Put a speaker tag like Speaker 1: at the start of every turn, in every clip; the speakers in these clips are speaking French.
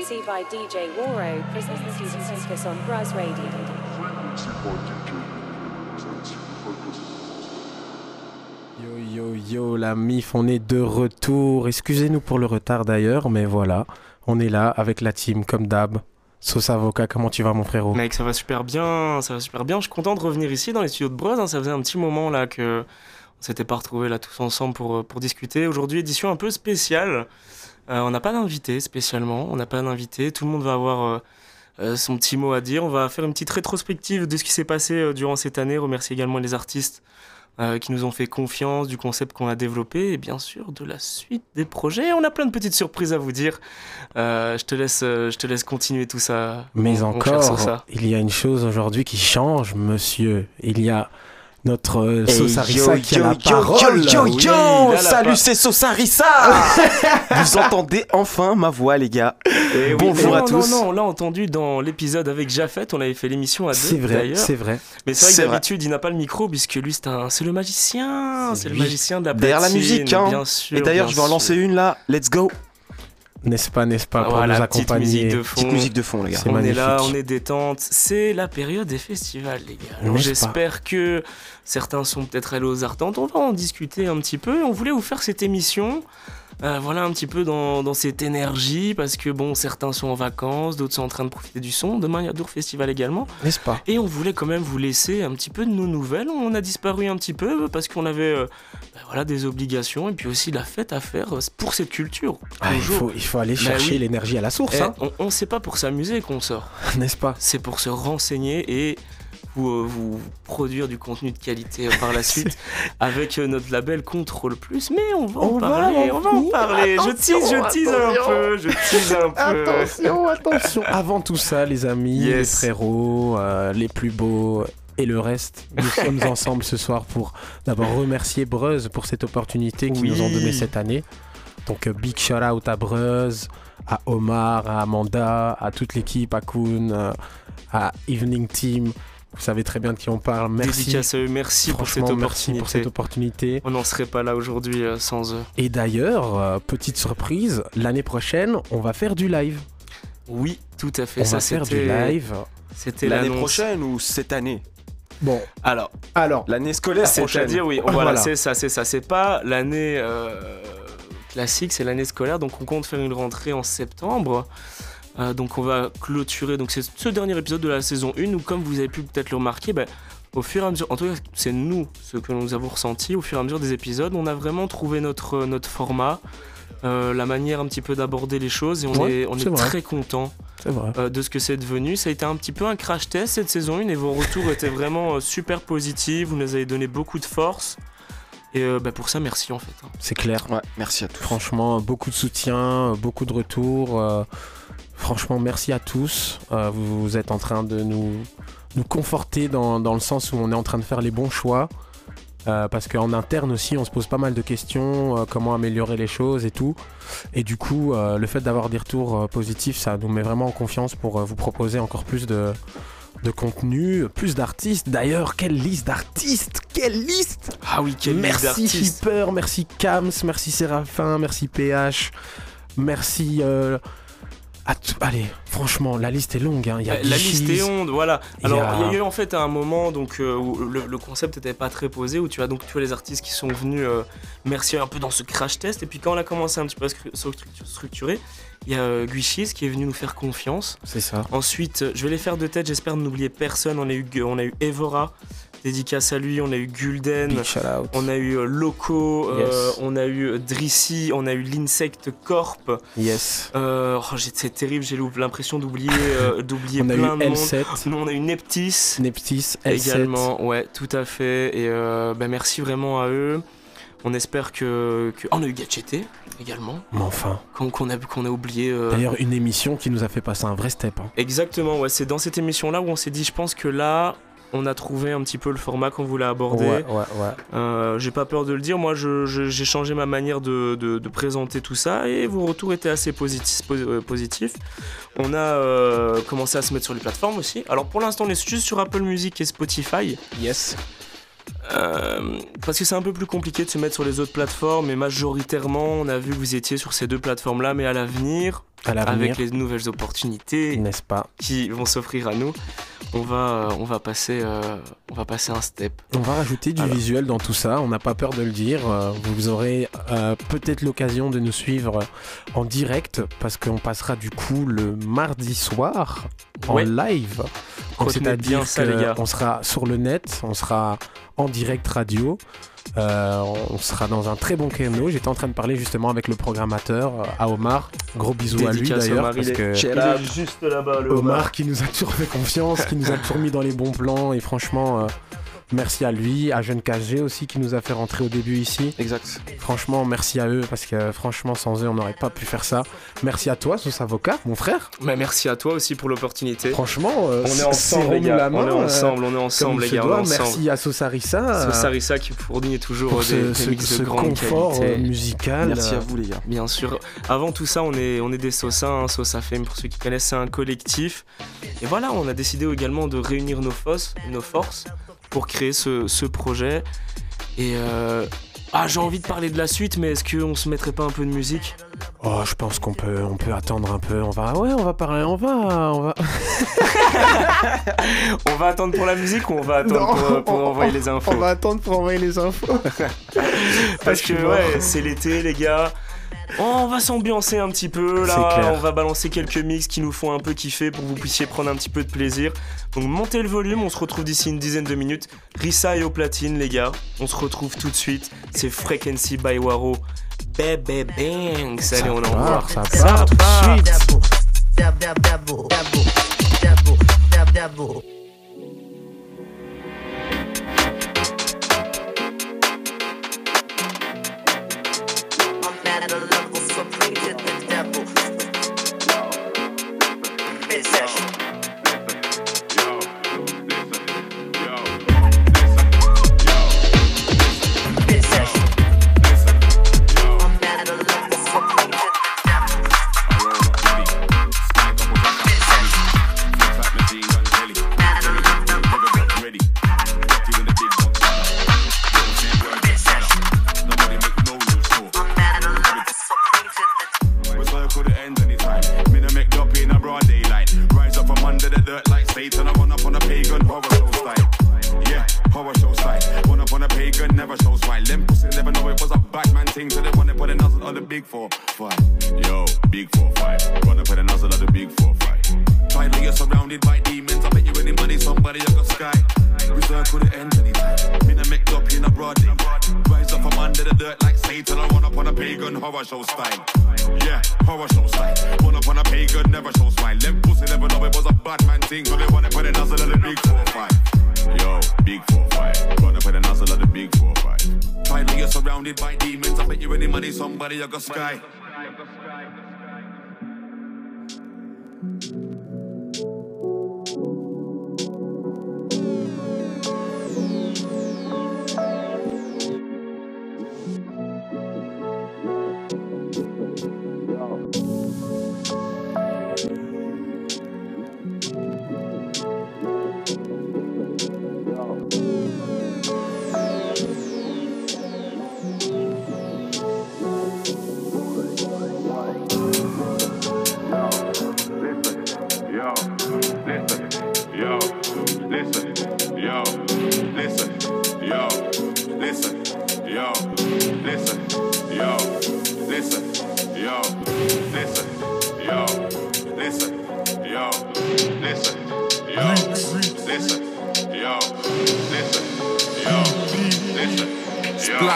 Speaker 1: Frequency by DJ Waro presents you to focus on Buzz Radio.
Speaker 2: Yo yo yo la MIF, on est de retour. Excusez-nous pour le retard d'ailleurs, mais voilà, on est là avec la team comme d'hab. Sauce avocat, comment tu vas mon frérot?
Speaker 3: Mec, ça va super bien, ça va super bien. Je suis content de revenir ici dans les studios de Buzz. hein. Ça faisait un petit moment là que on s'était pas retrouvés là tous ensemble pour, euh, pour discuter. Aujourd'hui, édition un peu spéciale. Euh, on n'a pas d'invité spécialement, on n'a pas d'invité. Tout le monde va avoir euh, euh, son petit mot à dire. On va faire une petite rétrospective de ce qui s'est passé durant cette année. Remercier également les artistes qui nous ont fait confiance, du concept qu'on a développé et bien sûr de la suite des projets. On a plein de petites surprises à vous dire. Euh, je te laisse, je te laisse continuer tout ça.
Speaker 2: Mais encore, il y a une chose aujourd'hui qui change, monsieur. Il y a notre euh,
Speaker 4: yo,
Speaker 2: qui a
Speaker 4: yo,
Speaker 2: la
Speaker 4: yo,
Speaker 2: parole.
Speaker 4: Yo, Salut, c'est Sauce Vous entendez enfin ma voix, les gars.
Speaker 3: Eh
Speaker 4: Bonjour
Speaker 3: mais
Speaker 4: à
Speaker 3: non,
Speaker 4: tous.
Speaker 3: Non, non, on l'a entendu dans l'épisode avec Jafet, on avait fait l'émission à deux
Speaker 2: C'est vrai,
Speaker 3: d'ailleurs.
Speaker 2: c'est vrai.
Speaker 3: Mais c'est vrai que d'habitude, il n'a pas le micro puisque lui, c'est un... c'est le magicien.
Speaker 2: C'est
Speaker 3: le magicien de la
Speaker 4: Derrière la musique, hein.
Speaker 3: bien sûr.
Speaker 4: Et d'ailleurs, je vais en lancer une là. Let's go.
Speaker 2: N'est-ce pas, n'est-ce pas, pour
Speaker 3: Voilà,
Speaker 2: nous
Speaker 3: petite
Speaker 2: accompagner.
Speaker 3: musique de fond.
Speaker 4: Petite musique de fond, les gars.
Speaker 2: C'est
Speaker 3: On
Speaker 2: magnifique.
Speaker 3: est là, on est détente. C'est la période des festivals, les gars. Alors j'espère que certains sont peut-être allés aux Ardentes. On va en discuter un petit peu. On voulait vous faire cette émission. Euh, voilà un petit peu dans, dans cette énergie parce que bon certains sont en vacances, d'autres sont en train de profiter du son. Demain il y a Dour Festival également.
Speaker 2: N'est-ce pas?
Speaker 3: Et on voulait quand même vous laisser un petit peu de nos nouvelles. On a disparu un petit peu parce qu'on avait euh, ben voilà, des obligations et puis aussi la fête à faire euh, pour cette culture.
Speaker 2: Ah, il, faut, il faut aller
Speaker 3: Bah
Speaker 2: chercher
Speaker 3: oui.
Speaker 2: l'énergie à la source,
Speaker 3: Eh,
Speaker 2: hein,
Speaker 3: on, on sait pas pour s'amuser qu'on sort.
Speaker 2: n'est-ce pas?
Speaker 3: C'est pour se renseigner et vous, euh, vous produire du contenu de qualité euh, par la suite avec euh, notre label Contrôle Plus. Mais on va en
Speaker 2: On va
Speaker 3: parler,
Speaker 2: en
Speaker 3: on va en parler. Je tease, je tease un peu, je tease un peu.
Speaker 2: Attention, attention. Avant tout ça, les amis,
Speaker 3: Yes.
Speaker 2: les frérots, euh, les plus beaux et le reste, nous sommes ensemble ce soir pour d'abord remercier Breuz pour cette opportunité qu'ils nous ont donnée cette année. Donc big shout out à Breuz, à Omar, à Amanda, à toute l'équipe, à Kuhn, à Evening Team. Vous savez très bien de qui on parle. Merci.
Speaker 3: Dédicace à eux, merci pour cette
Speaker 2: Franchement, merci
Speaker 3: opportunité.
Speaker 2: pour cette opportunité.
Speaker 3: On n'en serait pas là aujourd'hui euh, sans eux.
Speaker 2: Et d'ailleurs, euh, petite surprise, l'année prochaine, on va faire du live.
Speaker 3: Oui, tout à fait.
Speaker 2: On
Speaker 3: ça,
Speaker 2: va faire du live.
Speaker 3: C'était
Speaker 4: L'année prochaine ou cette année
Speaker 2: Bon,
Speaker 3: Alors,
Speaker 2: alors,
Speaker 4: L'année scolaire prochaine.
Speaker 3: c'est-à-dire, oui,
Speaker 2: Voilà.
Speaker 3: voilà, c'est ça, c'est ça. C'est pas l'année euh, classique, c'est l'année scolaire. Donc, on compte faire une rentrée en septembre. Euh, donc, on va clôturer. Donc, c'est ce dernier épisode de la saison 1 où, comme vous avez pu peut-être le remarquer, ben, au fur et à mesure, en tout cas, c'est nous ce que nous avons ressenti au fur et à mesure des épisodes. On a vraiment trouvé notre, notre format. euh, la manière un petit peu d'aborder les choses et on
Speaker 2: Ouais,
Speaker 3: est, on est très content euh, de ce que c'est devenu. Ça a été un petit peu un crash test cette saison 1 et vos retours étaient vraiment euh, super positifs. Vous nous avez donné beaucoup de force. Et euh, bah, pour ça, merci en fait. hein.
Speaker 2: C'est clair.
Speaker 4: Ouais, merci à tous.
Speaker 2: Franchement, beaucoup de soutien, beaucoup de retours. euh, franchement, merci à tous. Euh, vous, vous êtes en train de nous, nous conforter dans, dans le sens où on est en train de faire les bons choix. Euh, parce qu'en interne aussi, on se pose pas mal de questions, euh, comment améliorer les choses et tout. Et du coup, le fait d'avoir des retours positifs, ça nous met vraiment en confiance pour vous proposer encore plus de, de contenu, plus d'artistes. D'ailleurs, quelle liste d'artistes Quelle liste
Speaker 3: Ah oui, quel
Speaker 2: Merci Shipper, merci Kams, merci Séraphin, merci PH, merci euh, tout. Allez, franchement, la liste est longue. hein. Il y a
Speaker 3: La liste est onde, voilà.
Speaker 2: il y
Speaker 3: Alors,
Speaker 2: a-
Speaker 3: il y, a eu en fait un moment donc, euh, où le, le concept n'était pas très posé, où tu as donc tu as les artistes qui sont venus euh, merci un peu dans ce crash test. Et puis quand on a commencé un petit peu à structurer, il y a euh, Guichis qui est venu nous faire confiance.
Speaker 2: C'est ça.
Speaker 3: Ensuite, euh, je vais les faire de tête, j'espère n'oublier personne. On a eu, on a eu Evora, dédicace à lui, on a eu Gulden. On a eu euh, Loco, euh, on a eu euh, Drissi, on a eu l'Insect Corp.
Speaker 2: Yes.
Speaker 3: Euh, oh, c'est terrible, j'ai l'impression d'oublier euh, d'oublier
Speaker 2: On a eu
Speaker 3: plein de monde.
Speaker 2: L7,
Speaker 3: Nous, on a eu Neptis
Speaker 2: Neptis, L7.
Speaker 3: également, ouais, tout à fait. Et bah, merci vraiment à eux. On espère que. que- Oh, on a eu Gachete également,
Speaker 2: Mais enfin.
Speaker 3: qu'on a, qu'on a oublié. euh,
Speaker 2: D'ailleurs, une émission qui nous a fait passer un vrai step. hein.
Speaker 3: Exactement, ouais, c'est dans cette émission-là où on s'est dit, je pense que là, on a trouvé un petit peu le format qu'on voulait aborder.
Speaker 2: Ouais, ouais, ouais.
Speaker 3: Euh, j'ai pas peur de le dire, moi j'ai changé ma manière de, de- de présenter tout ça et vos retours étaient assez positifs. positifs. On a euh, commencé à se mettre sur les plateformes aussi. Alors pour l'instant on est juste sur Apple Music et Spotify.
Speaker 2: Yes.
Speaker 3: Euh, parce que c'est un peu plus compliqué de se mettre sur les autres plateformes, mais majoritairement, on a vu que vous étiez sur ces deux plateformes-là, mais à l'avenir,
Speaker 2: à l'avenir,
Speaker 3: avec les nouvelles opportunités
Speaker 2: n'est-ce pas?
Speaker 3: qui vont s'offrir à nous, on va, euh, on va, passer, euh, on va passer un step.
Speaker 2: On va rajouter du visuel dans tout ça, on n'a pas peur de le dire. Euh, Vous aurez euh, peut-être l'occasion de nous suivre en direct parce qu'on passera du coup le mardi soir en
Speaker 3: Ouais.
Speaker 2: live. C'est-à-dire qu'on sera sur le net, on sera en direct radio. Euh, on sera dans un très bon créneau. J'étais en train de parler justement avec le programmateur, euh, à Omar. Gros bisous à lui d'ailleurs.
Speaker 3: Omar,
Speaker 2: Parce
Speaker 3: il est-
Speaker 2: que
Speaker 3: Il est juste là-bas, le
Speaker 2: Omar qui nous a toujours fait confiance, qui nous a toujours mis dans les bons plans. Et franchement, euh, merci à lui, à Jeune KG aussi qui nous a fait rentrer au début ici.
Speaker 4: Exact.
Speaker 2: Franchement, merci à eux parce que franchement, sans eux, on n'aurait pas pu faire ça. Merci à toi, Sos Avocat, mon frère.
Speaker 3: Mais merci à toi aussi pour l'opportunité.
Speaker 2: Franchement, euh,
Speaker 3: On est ensemble, les gars.
Speaker 2: main,
Speaker 3: on est
Speaker 2: euh,
Speaker 3: ensemble, on est ensemble, les gars.
Speaker 2: doit.
Speaker 3: on est ensemble.
Speaker 2: Merci à Sosarissa
Speaker 3: C'est
Speaker 2: euh,
Speaker 3: Sarissa qui fournit toujours
Speaker 2: pour
Speaker 3: des,
Speaker 2: ce,
Speaker 3: des
Speaker 2: ce-
Speaker 3: mix
Speaker 2: ce
Speaker 3: de grande
Speaker 2: confort
Speaker 3: qualité.
Speaker 2: euh, musical.
Speaker 4: Merci
Speaker 2: euh,
Speaker 4: à vous, les gars.
Speaker 3: Bien sûr. Avant tout ça, on est, on est des Sosa, hein, Sosa Fame, pour ceux qui connaissent, c'est un collectif. Et voilà, on a décidé également de réunir nos forces, nos forces pour créer ce, ce projet. Et euh, ah, j'ai envie de parler de la suite, mais est-ce qu'on se mettrait pas un peu de musique?
Speaker 2: Oh, je pense qu'on peut, on peut attendre un peu. On va, ouais, on va parler, on va, on va.
Speaker 3: On va attendre pour la musique ou on va attendre
Speaker 2: Non,
Speaker 3: pour, pour
Speaker 2: on-
Speaker 3: envoyer les infos?
Speaker 2: On va attendre pour envoyer les infos.
Speaker 3: Parce que ouais, c'est l'été, les gars. On va s'ambiancer un petit peu là,
Speaker 2: C'est clair.
Speaker 3: on va balancer quelques mix qui nous font un peu kiffer pour que vous puissiez prendre un petit peu de plaisir. Donc montez le volume, on se retrouve d'ici une dizaine de minutes. Rissa et au platine les gars, on se retrouve tout de suite. C'est Frequency by Waro. Bébé bang,
Speaker 2: Ça
Speaker 3: allez on envoie.
Speaker 2: ça
Speaker 3: Ça
Speaker 2: part tout de suite.
Speaker 5: Surrounded by demons. I bet you any money, somebody you got sky.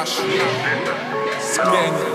Speaker 5: nasz. Zmień.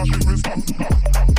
Speaker 2: Maschine ist an.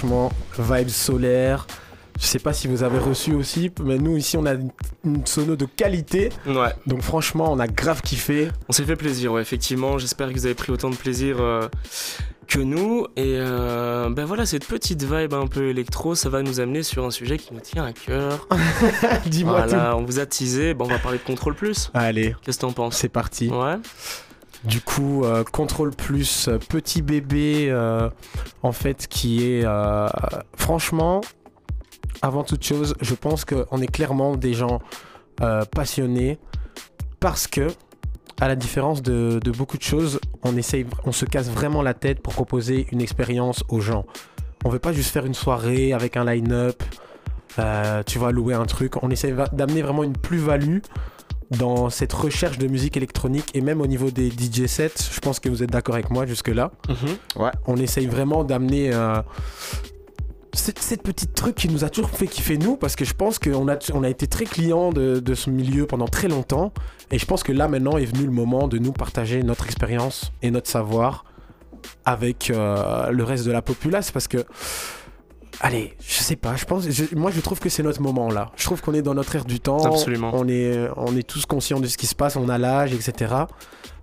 Speaker 2: Franchement, vibes solaires. Je sais pas si vous avez reçu aussi, mais nous ici on a une- sono de qualité.
Speaker 3: Ouais,
Speaker 2: Donc franchement, on a grave kiffé.
Speaker 3: on s'est fait plaisir, ouais, effectivement. J'espère que vous avez pris autant de plaisir euh, que nous. Et euh, ben voilà, cette petite vibe un peu électro, ça va nous amener sur un sujet qui nous tient à cœur.
Speaker 2: Dis-moi
Speaker 3: Voilà, on vous a teasé. Bon, on va parler de contrôle plus.
Speaker 2: tout. Allez,
Speaker 3: Qu'est-ce que t'en penses?
Speaker 2: C'est parti.
Speaker 3: Ouais.
Speaker 2: Du coup, euh, Contrôle Plus, euh, petit bébé, euh, en fait, qui est franchement, avant toute chose, je pense qu'on est clairement des gens passionnés parce que, à la différence de, beaucoup de choses, on se casse vraiment la tête pour proposer une expérience aux gens. On veut pas juste faire une soirée avec un line-up, tu vas louer un truc. On essaie d'amener vraiment une plus-value dans cette recherche de musique électronique et même au niveau des DJ sets, je pense que vous êtes d'accord avec moi jusque-là.
Speaker 3: Mhm.
Speaker 2: On essaye vraiment d'amener euh, cette, cette petite truc qui nous a toujours fait kiffer nous parce que je pense qu'on a, on a été très clients de, de ce milieu pendant très longtemps et je pense que là maintenant est venu le moment de nous partager notre expérience et notre savoir avec euh, le reste de la populace parce que allez je sais pas je pense je- moi je trouve que c'est notre moment là. Je trouve qu'on est dans notre ère du temps.
Speaker 3: Absolument.
Speaker 2: on est on est tous conscients de ce qui se passe on a l'âge etc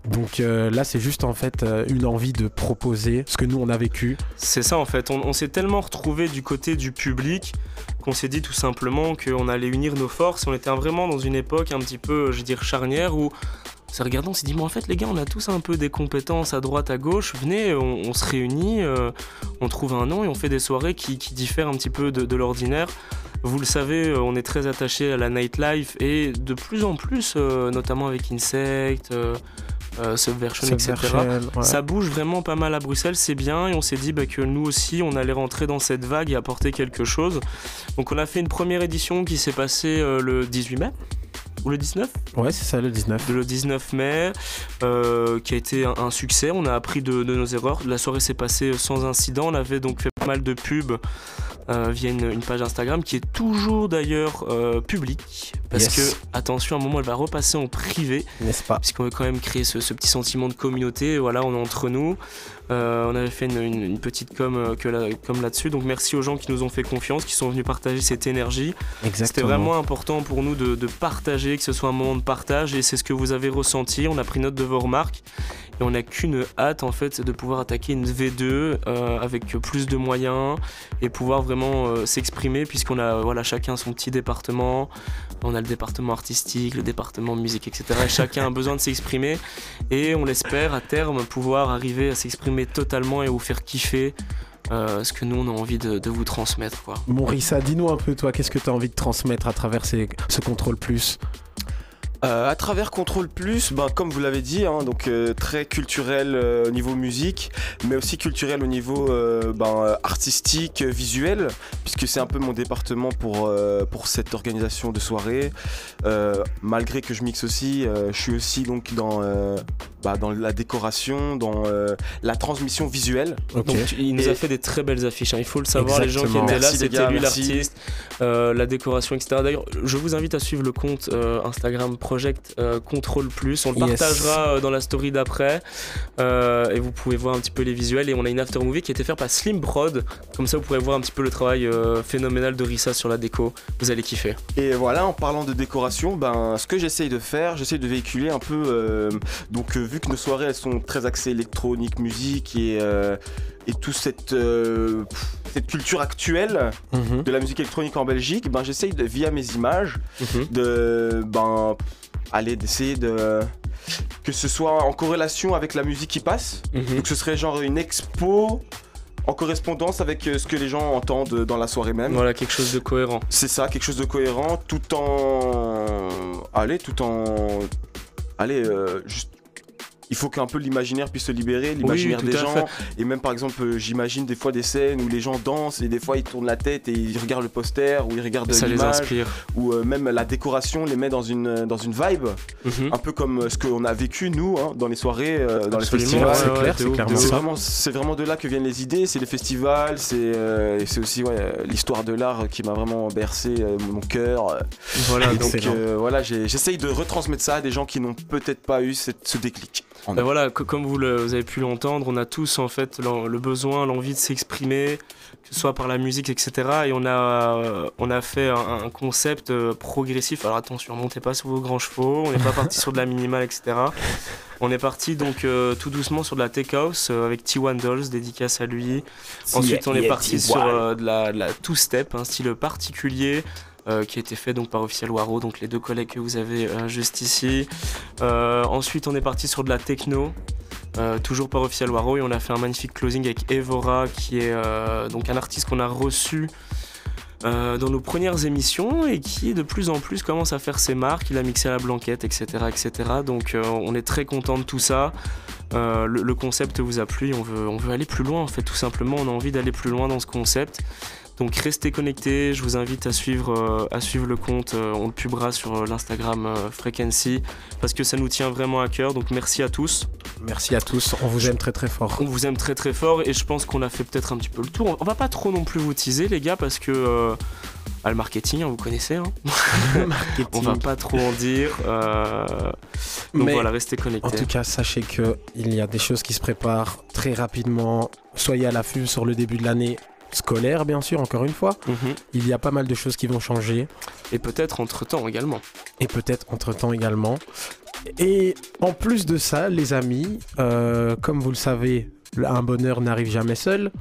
Speaker 2: donc euh, là c'est juste en fait euh, une envie de proposer ce que nous on a vécu.
Speaker 3: C'est ça en fait, on, on s'est tellement retrouvé du côté du public qu'on s'est dit tout simplement qu'on allait unir nos forces. On était vraiment dans une époque un petit peu, je veux dire, charnière où s'est regardé, on s'est dit, mais en fait les gars, on a tous un peu des compétences à droite, à gauche, venez, on, on se réunit, euh, on trouve un nom et on fait des soirées qui, qui diffèrent un petit peu de, de l'ordinaire. Vous le savez, euh, on est très attaché à la nightlife et de plus en plus, euh, notamment avec Insect, euh, Subversion, etc.
Speaker 2: Ouais.
Speaker 3: Ça bouge vraiment pas mal à Bruxelles, c'est bien, et on s'est dit bah, que nous aussi, on allait rentrer dans cette vague et apporter quelque chose. Donc on a fait une première édition qui s'est passée euh, le 18 mai, le 19
Speaker 2: ouais c'est ça le 19
Speaker 3: de le 19 mai, euh, qui a été un, un succès. On a appris de, de nos erreurs. La soirée s'est passée sans incident. On avait donc fait pas mal de pubs euh, via une, une page Instagram qui est toujours d'ailleurs euh, publique. Parce
Speaker 2: Yes.
Speaker 3: que, attention, à un moment, elle va repasser en privé
Speaker 2: n'est-ce pas?
Speaker 3: Puisqu'on veut quand même créer ce, ce petit sentiment de communauté. Voilà, on est entre nous. Euh, on avait fait une, une- une petite com, euh, que com là-dessus. Donc merci aux gens qui nous ont fait confiance, qui sont venus partager cette énergie. C'était vraiment important pour nous de, de partager, que ce soit un moment de partage. Et c'est ce que vous avez ressenti. On a pris note de vos remarques. Et on n'a qu'une hâte en fait, de pouvoir attaquer une V2 euh, avec plus de moyens et pouvoir vraiment s'exprimer puisqu'on a voilà chacun son petit département. On a le département artistique, le département musique, etc. Et chacun a besoin de s'exprimer et on l'espère à terme pouvoir arriver à s'exprimer totalement et vous faire kiffer euh, ce que nous on a envie de, vous transmettre quoi.
Speaker 2: Dis-nous un peu toi, qu'est-ce que tu as envie de transmettre à travers ce contrôle plus?
Speaker 4: Euh, à travers Contrôle Plus, ben, comme vous l'avez dit, hein, donc euh, très culturel euh, au niveau musique, mais aussi culturel au niveau euh, ben, artistique, visuel, puisque c'est un peu mon département pour, pour cette organisation de soirée. Malgré que je mixe aussi, je suis aussi donc dans, bah, dans la décoration, dans euh, la transmission visuelle.
Speaker 3: Donc il nous a fait des très belles affiches. hein. Il faut le savoir, les gens qui étaient là,
Speaker 4: Merci,
Speaker 3: c'était
Speaker 4: gars,
Speaker 3: lui
Speaker 4: merci.
Speaker 3: l'artiste, euh, la décoration, etc. D'ailleurs, je vous invite à suivre le compte euh, Instagram Project euh, Control Plus. On le
Speaker 2: Yes.
Speaker 3: partagera euh, dans la story d'après Euh, et vous pouvez voir un petit peu les visuels. Et on a une after movie qui a été faite par Slim Prod. Comme ça, vous pourrez voir un petit peu le travail euh, phénoménal de Rissa sur la déco. Vous allez kiffer.
Speaker 4: Et voilà, en parlant de décoration, ben, ce que j'essaye de faire, j'essaye de véhiculer un peu. euh, donc, euh, vu que nos soirées elles sont très axées électronique, musique et, euh, et toute cette, euh, cette culture actuelle
Speaker 2: Mhm.
Speaker 4: de la musique électronique en Belgique, ben, j'essaye de, via mes images
Speaker 3: Mhm.
Speaker 4: de. Ben, aller d'essayer de. que ce soit en corrélation avec la musique qui passe.
Speaker 3: Mhm.
Speaker 4: Donc, ce serait genre une expo en correspondance avec euh, ce que les gens entendent dans la soirée même.
Speaker 3: Voilà, quelque chose de cohérent.
Speaker 4: C'est ça, quelque chose de cohérent, tout en. Allez, tout en. Allez, euh, juste. Il faut qu'un peu l'imaginaire puisse se libérer, l'imaginaire des gens.
Speaker 3: fait.
Speaker 4: Et même par exemple, euh, j'imagine des fois des scènes où les gens dansent et des fois ils tournent la tête et ils regardent le poster ou ils regardent
Speaker 3: Ça les inspire.
Speaker 4: ou euh, même la décoration les met dans une, dans une vibe,
Speaker 3: Mhm.
Speaker 4: un peu comme euh, ce qu'on a vécu nous hein, dans les soirées, euh, dans
Speaker 3: Absolument,
Speaker 4: les festivals.
Speaker 3: ouais,
Speaker 2: c'est
Speaker 3: ouais,
Speaker 2: c'est
Speaker 4: vraiment, c'est vraiment de là que viennent les idées, c'est les festivals, c'est euh, aussi ouais, euh, l'histoire de l'art qui m'a vraiment bercé euh, mon cœur. euh.
Speaker 3: Voilà, donc
Speaker 4: euh, voilà, j'essaye de retransmettre ça à des gens qui n'ont peut-être pas eu cette- ce déclic.
Speaker 3: Ben voilà, co- comme vous, le- vous avez pu l'entendre, on a tous en fait le besoin, l'envie de s'exprimer, que ce soit par la musique, etc. Et on a, euh, on a fait un, un concept euh, progressif. Alors attention, montez pas sur vos grands chevaux, on n'est pas parti sur de la minimale, etc. On est parti donc euh, tout doucement sur de la tech house euh, avec T1 Dolls, dédicace à lui. Ensuite, on est parti sur euh, de la, de la two-step, un style particulier. Euh, qui a été fait donc par Official Waro, donc les deux collègues que vous avez euh, juste ici. Euh, ensuite, on est parti sur de la techno, toujours par Official Waro, et on a fait un magnifique closing avec Evora, qui est donc un artiste qu'on a reçu dans nos premières émissions et qui de plus en plus commence à faire ses marques. Il a mixé à la blanquette, etc. etc. Donc on est très content de tout ça. Le, le concept vous a plu, on veut, on veut aller plus loin en fait tout simplement, on a envie d'aller plus loin dans ce concept. Donc restez connectés, je vous invite à suivre, euh, à suivre le compte, euh, on le publiera sur euh, l'Instagram Frequency parce que ça nous tient vraiment à cœur. Donc merci à tous.
Speaker 2: Merci à tous, on vous aime très très fort.
Speaker 3: On vous aime très très fort et je pense qu'on a fait peut-être un petit peu le tour. On va pas trop non plus vous teaser les gars parce que euh, ah, le marketing, hein, vous connaissez. Hein on va pas trop en dire. euh, donc
Speaker 2: Mais
Speaker 3: voilà, restez
Speaker 2: en
Speaker 3: connectés.
Speaker 2: tout cas, sachez que il y a des choses qui se préparent très rapidement. Soyez à l'affût sur le début de l'année scolaire, bien sûr, encore une fois.
Speaker 3: Mhm.
Speaker 2: Il y a pas mal de choses qui vont changer.
Speaker 3: Et peut-être entre temps également.
Speaker 2: et peut-être entre-temps également. Et en plus de ça, les amis, euh, comme vous le savez, un bonheur n'arrive jamais seul.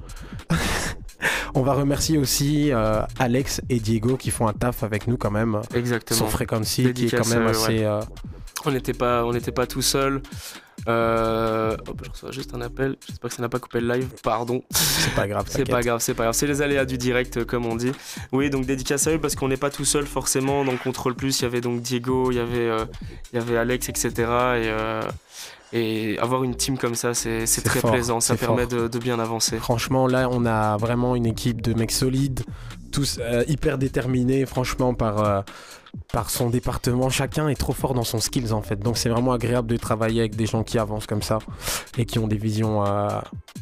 Speaker 2: On va remercier aussi euh, Alex et Diego qui font un taf avec nous quand même
Speaker 3: Exactement.
Speaker 2: sur Frequency qui est quand même assez... euh,
Speaker 3: On n'était pas, on n'était pas tout seul. Euh... hop, je reçois juste un appel. J'espère que ça n'a pas coupé le live. Pardon.
Speaker 2: c'est pas grave,
Speaker 3: C'est pas grave, c'est pas grave. C'est les aléas du direct, euh, comme on dit. Oui, donc dédicace à eux parce qu'on n'est pas tout seul forcément. Dans le Contrôle Plus, il y avait donc Diego, il y avait, euh, il y avait Alex, etc. Et, euh, et avoir une team comme ça, c'est très
Speaker 2: fort,
Speaker 3: plaisant. Ça permet de, de bien avancer.
Speaker 2: Franchement, là, on a vraiment une équipe de mecs solides, tous hyper déterminés, franchement, par, par son département. Chacun est trop fort dans son skills, en fait. Donc, c'est vraiment agréable de travailler avec des gens qui avancent comme ça et qui ont des visions, euh,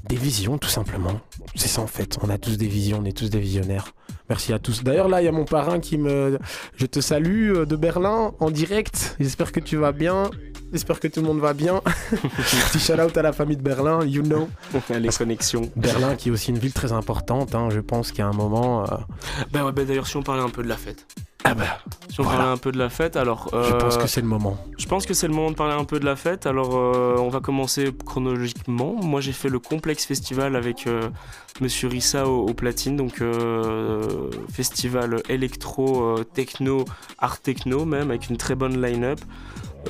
Speaker 2: des visions, tout simplement. C'est ça, en fait. On a tous des visions, on est tous des visionnaires. Merci à tous. D'ailleurs, là, il y a mon parrain qui me. Je te salue euh, de Berlin en direct. J'espère que tu vas bien. J'espère que tout le monde va bien. Petit shout out à la famille de Berlin, you know.
Speaker 3: les connexions.
Speaker 2: Berlin qui est aussi une ville très importante, hein, je pense qu'à un moment... euh,
Speaker 3: Bah ouais, bah d'ailleurs, si on parlait un peu de la fête.
Speaker 2: Ah bah,
Speaker 3: Si on
Speaker 2: Voilà.
Speaker 3: parlait un peu de la fête, alors.
Speaker 2: je pense
Speaker 3: euh,
Speaker 2: que c'est le moment.
Speaker 3: Je pense que c'est le moment de parler un peu de la fête. Alors, euh, on va commencer chronologiquement. Moi, j'ai fait le Complexe Festival avec euh, Monsieur Rissa au, au platine, donc euh, festival électro, euh, techno, art techno même, avec une très bonne line-up.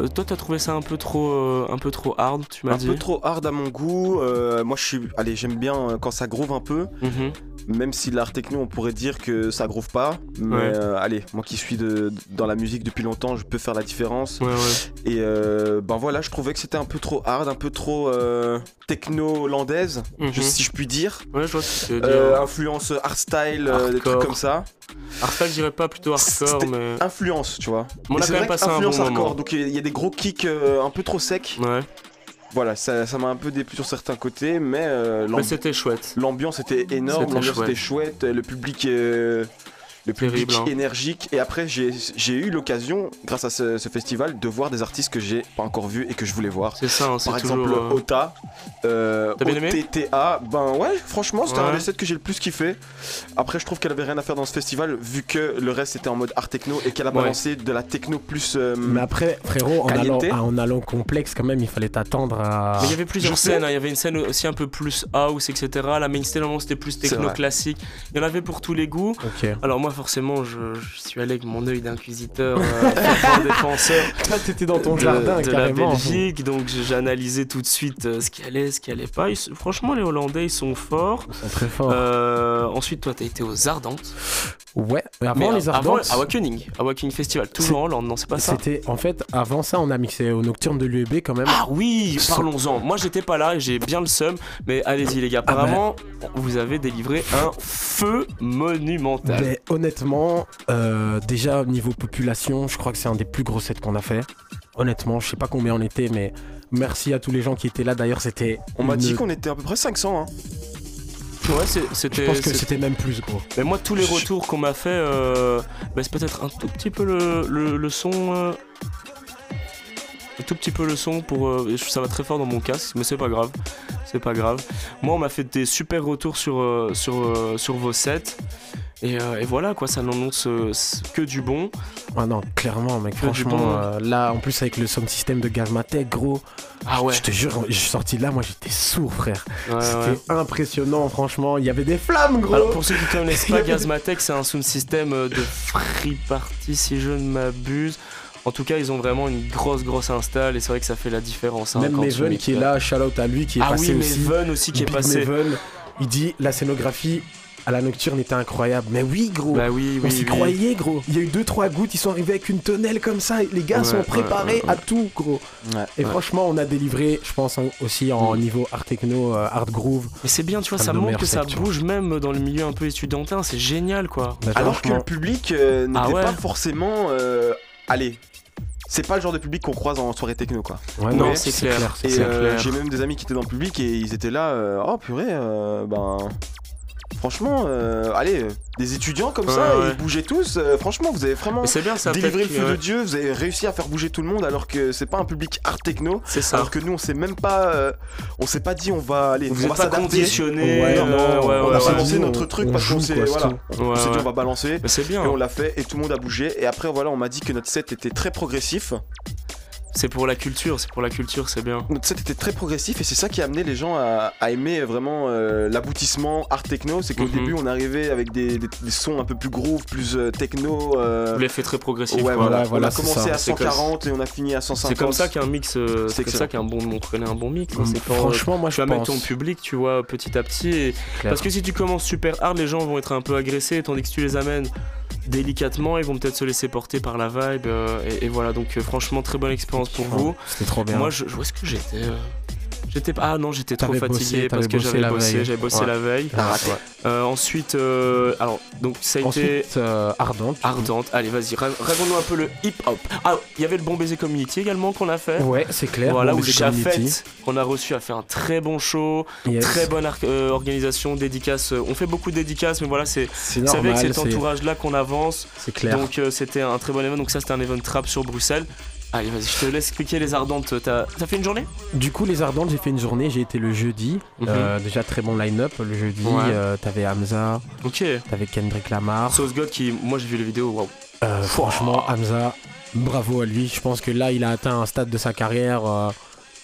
Speaker 3: Euh, toi, t'as trouvé ça un peu trop, euh, un peu trop hard, tu m'as
Speaker 4: Un peu trop hard à mon goût. euh, moi, je suis. Allez, j'aime bien quand ça groove un peu.
Speaker 3: Mhm.
Speaker 4: Même si l'art techno, on pourrait dire que ça groove pas. Mais
Speaker 3: Ouais.
Speaker 4: euh, allez, moi qui suis de, dans la musique depuis longtemps, je peux faire la différence.
Speaker 3: Ouais, ouais.
Speaker 4: Et euh, ben voilà, je trouvais que c'était un peu trop hard, un peu trop euh, techno-hollandaise, je-
Speaker 3: Mhm.
Speaker 4: si je puis dire.
Speaker 3: Ouais, je vois ce que tu veux dire.
Speaker 4: Influence hardstyle, euh, des trucs comme ça.
Speaker 3: Hardstyle, je dirais pas plutôt hardcore, mais.
Speaker 4: Influence, tu vois.
Speaker 3: On
Speaker 4: Et
Speaker 3: a quand même passé un bon
Speaker 4: influence
Speaker 3: moment.
Speaker 4: hardcore, donc il y a des gros kicks un peu trop secs.
Speaker 3: Ouais,
Speaker 4: Voilà, ça ça m'a un peu déplu sur certains côtés, mais euh,
Speaker 3: mais c'était chouette.
Speaker 4: l'ambiance était énorme,
Speaker 3: C'était
Speaker 4: l'ambiance
Speaker 3: chouette.
Speaker 4: était chouette, le public, euh, le public
Speaker 3: Terrible, hein.
Speaker 4: énergique. Et après, j'ai j'ai eu l'occasion, grâce à ce, ce festival, de voir des artistes que j'ai pas encore vus et que je voulais voir.
Speaker 3: C'est ça, hein, c'est
Speaker 4: Par
Speaker 3: toujours.
Speaker 4: exemple,
Speaker 3: euh,
Speaker 4: Ota, euh,
Speaker 3: T'as bien aimé
Speaker 4: OTTA, ben ouais, franchement, c'était
Speaker 3: Ouais.
Speaker 4: un des sets que j'ai le plus kiffé. Après, je trouve qu'elle avait rien à faire dans ce festival, vu que le reste était en mode art techno et qu'elle a
Speaker 3: Ouais.
Speaker 4: balancé de la techno plus. euh,
Speaker 2: Mais après, frérot, en allant, en allant complexe, quand même, il fallait t'attendre à...
Speaker 3: Mais il y avait plusieurs scènes, hein. il y avait une scène aussi un peu plus house, etc. La main c'était plus techno classique. Il y en avait pour tous les goûts. Alors moi, forcément, je, je suis allé avec mon œil d'inquisiteur, euh, défenseur
Speaker 2: Toi, t'étais dans ton
Speaker 3: de,
Speaker 2: jardin,
Speaker 3: de la. Belgique, donc analysé tout de suite euh, ce qui allait, ce qui allait pas. Ils- franchement, les Hollandais, ils sont forts.
Speaker 2: Ils sont très forts.
Speaker 3: Euh, ensuite, toi, t'as été aux Ardentes.
Speaker 2: Ouais, mais avant
Speaker 3: Mais
Speaker 2: les
Speaker 3: avant,
Speaker 2: Ardentes...
Speaker 3: à Awakening, Awakening Festival, toujours en Hollande, non, c'est pas ça
Speaker 2: C'était en fait avant ça on a mixé au nocturne de l'UEB quand même.
Speaker 3: Ah oui, parlons-en. Moi j'étais pas là et j'ai bien le seum, mais allez-y les gars.
Speaker 2: Ah bah.
Speaker 3: Apparemment, vous avez délivré un feu monumental.
Speaker 2: Mais honnêtement, euh, déjà au niveau population, je crois que c'est un des plus gros sets qu'on a fait. Honnêtement, je sais pas combien on était, mais merci à tous les gens qui étaient là. D'ailleurs, c'était.
Speaker 4: On m'a
Speaker 2: une-
Speaker 4: dit qu'on était à peu près 500. Hein.
Speaker 3: Ouais, c'est-
Speaker 2: Je
Speaker 3: c'était.
Speaker 2: pense que c'était même plus gros.
Speaker 3: Mais moi, tous les retours qu'on m'a fait, euh, bah, c'est peut-être un tout petit peu le, le- le son. euh, un tout petit peu le son pour. euh, ça va très fort dans mon casque, mais c'est pas grave. C'est pas grave. Moi, on m'a fait des super retours sur, euh, sur, euh, sur vos sets. Et, euh, et voilà, quoi, ça n'annonce euh, que du bon.
Speaker 2: Ah non, clairement, mec,
Speaker 3: Que
Speaker 2: franchement,
Speaker 3: bon.
Speaker 2: euh, là, en plus avec le sound system de Gazmatech, gros,
Speaker 3: Ah ouais.
Speaker 2: je te jure, je suis sorti de là, moi j'étais sourd, frère.
Speaker 3: ouais,
Speaker 2: C'était
Speaker 3: ouais.
Speaker 2: impressionnant, franchement, il y avait des flammes, gros.
Speaker 3: Alors pour ceux qui connaissent pas, Gazmatech c'est un sound system de free party si je ne m'abuse. En tout cas, ils ont vraiment une grosse grosse install et c'est vrai que ça fait la différence. hein,
Speaker 2: Même Maven qui est là, shout out à lui qui est
Speaker 3: Ah
Speaker 2: passé
Speaker 3: oui,
Speaker 2: aussi.
Speaker 3: Maven aussi qui est passé.
Speaker 2: Maven, il dit la scénographie à la nocturne était incroyable. Mais oui, gros.
Speaker 3: Bah oui,
Speaker 2: on
Speaker 3: oui,
Speaker 2: s'y
Speaker 3: oui.
Speaker 2: croyait, gros. Il y a eu deux trois gouttes, ils sont arrivés avec une tonnelle comme ça. et Les gars
Speaker 3: Ouais,
Speaker 2: sont préparés
Speaker 3: ouais, ouais.
Speaker 2: à tout, gros.
Speaker 4: Ouais.
Speaker 2: Et
Speaker 3: Ouais.
Speaker 2: franchement, on a délivré, je pense en- aussi en
Speaker 3: Mm.
Speaker 2: niveau art techno, euh, art groove.
Speaker 3: Mais c'est bien, tu vois, ça montre que ça bouge même dans le milieu un peu étudiantin, c'est génial quoi.
Speaker 2: Bah,
Speaker 4: Alors que le public euh, n'était
Speaker 3: Ah ouais.
Speaker 4: pas forcément. euh, allez, c'est pas le genre de public qu'on croise en soirée techno quoi.
Speaker 2: ouais,
Speaker 3: Non, c'est clair.
Speaker 4: Et euh, j'ai même des amis qui étaient dans le public et ils étaient là, euh, oh purée, euh, ben. Franchement, euh, allez, des étudiants comme ça,
Speaker 3: Ouais,
Speaker 4: ils bougeaient tous. euh, franchement, vous avez vraiment
Speaker 3: Mais c'est bien, ça a
Speaker 4: délivré le feu
Speaker 3: ouais,
Speaker 4: de Dieu, vous avez réussi à faire bouger tout le monde alors que c'est pas un public art techno.
Speaker 3: C'est ça.
Speaker 4: Alors que nous, on s'est même pas, euh, on s'est pas dit on va aller,
Speaker 3: Vous
Speaker 4: on va
Speaker 3: pas conditionné.
Speaker 2: Ouais, non,
Speaker 3: ouais,
Speaker 4: on
Speaker 3: ouais,
Speaker 4: a
Speaker 3: ouais.
Speaker 4: balancé notre truc
Speaker 2: on
Speaker 4: parce qu'on s'est, voilà, on
Speaker 3: Ouais,
Speaker 4: s'est dit
Speaker 3: ouais.
Speaker 4: on va balancer.
Speaker 3: Mais c'est bien.
Speaker 4: Et on l'a fait et tout le monde a bougé. Et après, voilà, on m'a dit que notre set était très progressif.
Speaker 3: C'est pour la culture, c'est pour la culture, c'est bien.
Speaker 4: Notre set était très progressif et c'est ça qui a amené les gens à, à aimer vraiment euh, l'aboutissement art techno. C'est qu'au
Speaker 3: Mhm.
Speaker 4: début, on arrivait avec des, des- des sons un peu plus groove, plus euh, techno. euh,
Speaker 3: Vous l'avez fait très progressif.
Speaker 4: ouais,
Speaker 3: quoi.
Speaker 4: voilà.
Speaker 2: Voilà, voilà,
Speaker 4: on a commencé
Speaker 2: ça.
Speaker 4: à
Speaker 3: C'est comme-
Speaker 4: 140 et on a fini à 150.
Speaker 3: C'est comme ça qu'un mix, euh,
Speaker 4: C'est
Speaker 3: comme ça qu'un bon, on connaît un bon mix. hein.
Speaker 2: Mm,
Speaker 3: euh,
Speaker 2: Franchement, moi
Speaker 3: tu
Speaker 2: je
Speaker 3: vas mettre ton public, tu vois, petit à petit. Et... Parce que si tu commences super hard, les gens vont être un peu agressés, tandis que si tu les amènes délicatement, ils vont peut-être se laisser porter par la vibe. euh, et, et voilà, donc euh, franchement, très bonne expérience pour vous.
Speaker 2: C'était trop bien.
Speaker 3: Moi, je, où est-ce que j'étais euh, J'étais. Ah non, j'étais trop fatigué
Speaker 2: bossé,
Speaker 3: parce que
Speaker 2: bossé
Speaker 3: j'avais
Speaker 2: la
Speaker 3: bossé,
Speaker 2: Ouais.
Speaker 3: la veille. Euh, ensuite, euh, alors, donc ça a été.
Speaker 2: Ensuite, euh, ardente.
Speaker 3: Ardente, allez vas-y, ra- raconte-nous un peu le hip-hop. Ah, il y avait le Bon Baiser Community également qu'on a fait.
Speaker 2: Ouais, c'est clair.
Speaker 3: Voilà,
Speaker 2: Bon
Speaker 3: où. Chafette, qu'on a reçu, a fait un très bon show,
Speaker 2: Yes.
Speaker 3: très bonne organisation, dédicace. On fait beaucoup de dédicaces, mais voilà, c'est avec cet
Speaker 2: c'est-
Speaker 3: entourage-là qu'on avance.
Speaker 2: c'est clair.
Speaker 3: Donc c'était un très bon événement. Donc ça, c'était un event trap sur Bruxelles. Allez, vas-y, je te laisse expliquer les ardentes. T'as fait une journée?
Speaker 2: Du coup, les Ardentes, j'ai fait une journée. J'ai été le jeudi.
Speaker 3: Mhm.
Speaker 2: Euh, déjà, très bon line-up. Le jeudi,
Speaker 3: Ouais.
Speaker 2: euh, t'avais Hamza,
Speaker 3: Ok.
Speaker 2: t'avais Kendrick Lamar.
Speaker 3: Sauce God qui, moi j'ai vu les vidéos, waouh.
Speaker 2: Euh, franchement, Hamza, bravo à lui. Je pense que là, il a atteint un stade de sa carrière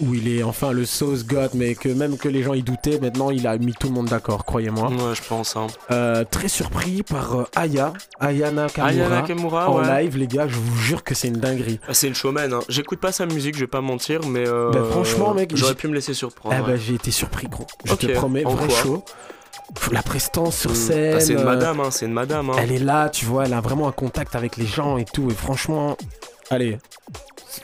Speaker 2: où il est enfin le sauce God, mais que même que les gens y doutaient, maintenant, il a mis tout le monde d'accord, croyez-moi.
Speaker 3: Ouais, je pense. Hein.
Speaker 2: Euh, très surpris par euh, Aya, Ayana Kamura.
Speaker 3: Aya Nakamura,
Speaker 2: en
Speaker 3: ouais.
Speaker 2: live, les gars, je vous jure que c'est une dinguerie.
Speaker 3: Ah, c'est une showman. Hein. J'écoute pas sa musique, je vais pas mentir, mais euh,
Speaker 2: Bah, franchement, mec,
Speaker 3: j'aurais pu me laisser surprendre.
Speaker 2: Eh
Speaker 3: ouais.
Speaker 2: ben, j'ai été surpris, gros. Je te promets,
Speaker 3: en
Speaker 2: vrai chaud. La prestance sur
Speaker 3: Mm.
Speaker 2: scène.
Speaker 3: Ah, c'est une
Speaker 2: euh,
Speaker 3: madame, hein, c'est une madame. Hein.
Speaker 2: Elle est là, tu vois, elle a vraiment un contact avec les gens et tout. Et franchement, allez,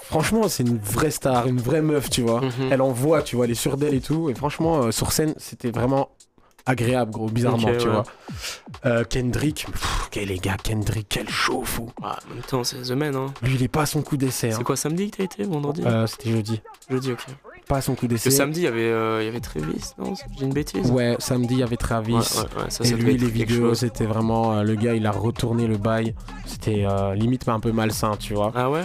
Speaker 2: franchement, c'est une vraie star, une vraie meuf, tu vois.
Speaker 3: Mhm.
Speaker 2: Elle envoie, tu vois, elle est sûre d'elle et tout. Et franchement, euh, sur scène, c'était vraiment agréable, gros, bizarrement, tu
Speaker 3: ouais.
Speaker 2: vois. Euh, Kendrick, pff, quel les gars, Kendrick, quel show fou.
Speaker 3: Ah, en même temps, c'est The Man. Hein.
Speaker 2: Lui, il est pas à son coup d'essai. hein.
Speaker 3: C'est quoi, samedi que t'as été Vendredi?
Speaker 2: Euh, C'était jeudi.
Speaker 3: Jeudi, ok.
Speaker 2: Pas son coup
Speaker 3: Le
Speaker 2: d'essai.
Speaker 3: samedi, il y avait, euh, il y avait Travis, non J'ai une bêtise
Speaker 2: Ouais, samedi, il y avait Travis.
Speaker 3: Ouais, ouais, ouais, ça,
Speaker 2: Et
Speaker 3: ça
Speaker 2: lui, les vidéos, c'était vraiment. euh, le gars, il a retourné le bail. C'était euh, limite un peu malsain, tu vois.
Speaker 3: Ah ouais?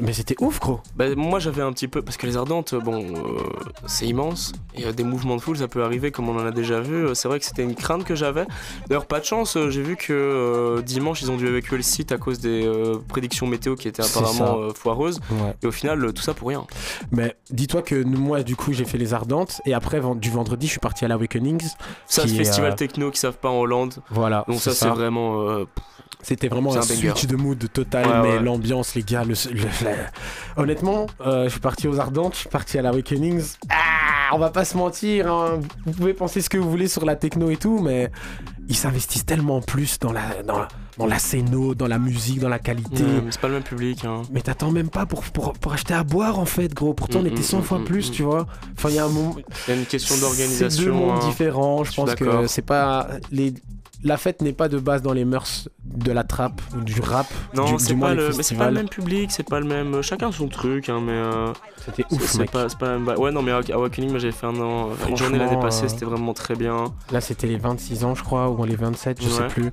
Speaker 2: Mais c'était ouf, gros.
Speaker 3: bah, Moi, j'avais un petit peu. Parce que les Ardentes, bon, euh, c'est immense. Et euh, des mouvements de foule, ça peut arriver comme on en a déjà vu. Euh, C'est vrai que c'était une crainte que j'avais. D'ailleurs, pas de chance, euh, j'ai vu que euh, dimanche, ils ont dû évacuer le site à cause des prédictions météo qui étaient apparemment foireuses.
Speaker 2: Ouais.
Speaker 3: Et au final, tout ça pour rien.
Speaker 2: Mais dis-toi que moi, du coup, j'ai fait les Ardentes. Et après, du vendredi, je suis parti à l'Awakenings.
Speaker 3: Ça, ce
Speaker 2: est,
Speaker 3: festival techno qui savent pas en Hollande.
Speaker 2: Voilà.
Speaker 3: Donc, ça, c'est vraiment.
Speaker 2: C'était vraiment un, switch de mood total.
Speaker 3: Ouais,
Speaker 2: mais
Speaker 3: ouais.
Speaker 2: l'ambiance, les gars, le, le- la- honnêtement, euh, je suis parti aux Ardentes, je suis parti à l'Awakenings. Ah, on va pas se mentir. hein. Vous pouvez penser ce que vous voulez sur la techno et tout, mais ils s'investissent tellement plus dans la, dans, la- dans la scéno, dans la musique, dans la qualité.
Speaker 3: c'est pas le même public. Hein.
Speaker 2: Mais t'attends même pas pour, pour, pour acheter à boire en fait, gros. Pourtant, on
Speaker 3: Mm,
Speaker 2: était
Speaker 3: mm,
Speaker 2: 100
Speaker 3: mm,
Speaker 2: fois
Speaker 3: mm,
Speaker 2: plus,
Speaker 3: mm.
Speaker 2: tu vois. Enfin, il y a un moment.
Speaker 3: Il y a une question
Speaker 2: C'est deux
Speaker 3: d'organisation.
Speaker 2: mondes
Speaker 3: hein.
Speaker 2: différents. Je pense que c'est pas. Les... La fête n'est pas de base dans les meurs de la trappe ou du rap.
Speaker 3: Non, c'est pas le, pas le même public, c'est pas le même. Chacun son truc, hein, mais euh,
Speaker 2: C'était ouf,
Speaker 3: c'est
Speaker 2: mec.
Speaker 3: pas, même. Ouais, non, mais à Awakening, moi j'avais fait un an, une journée l'année passée,
Speaker 2: euh,
Speaker 3: c'était vraiment très bien.
Speaker 2: Là, c'était les 26 ans, je crois, ou les 27, je sais plus.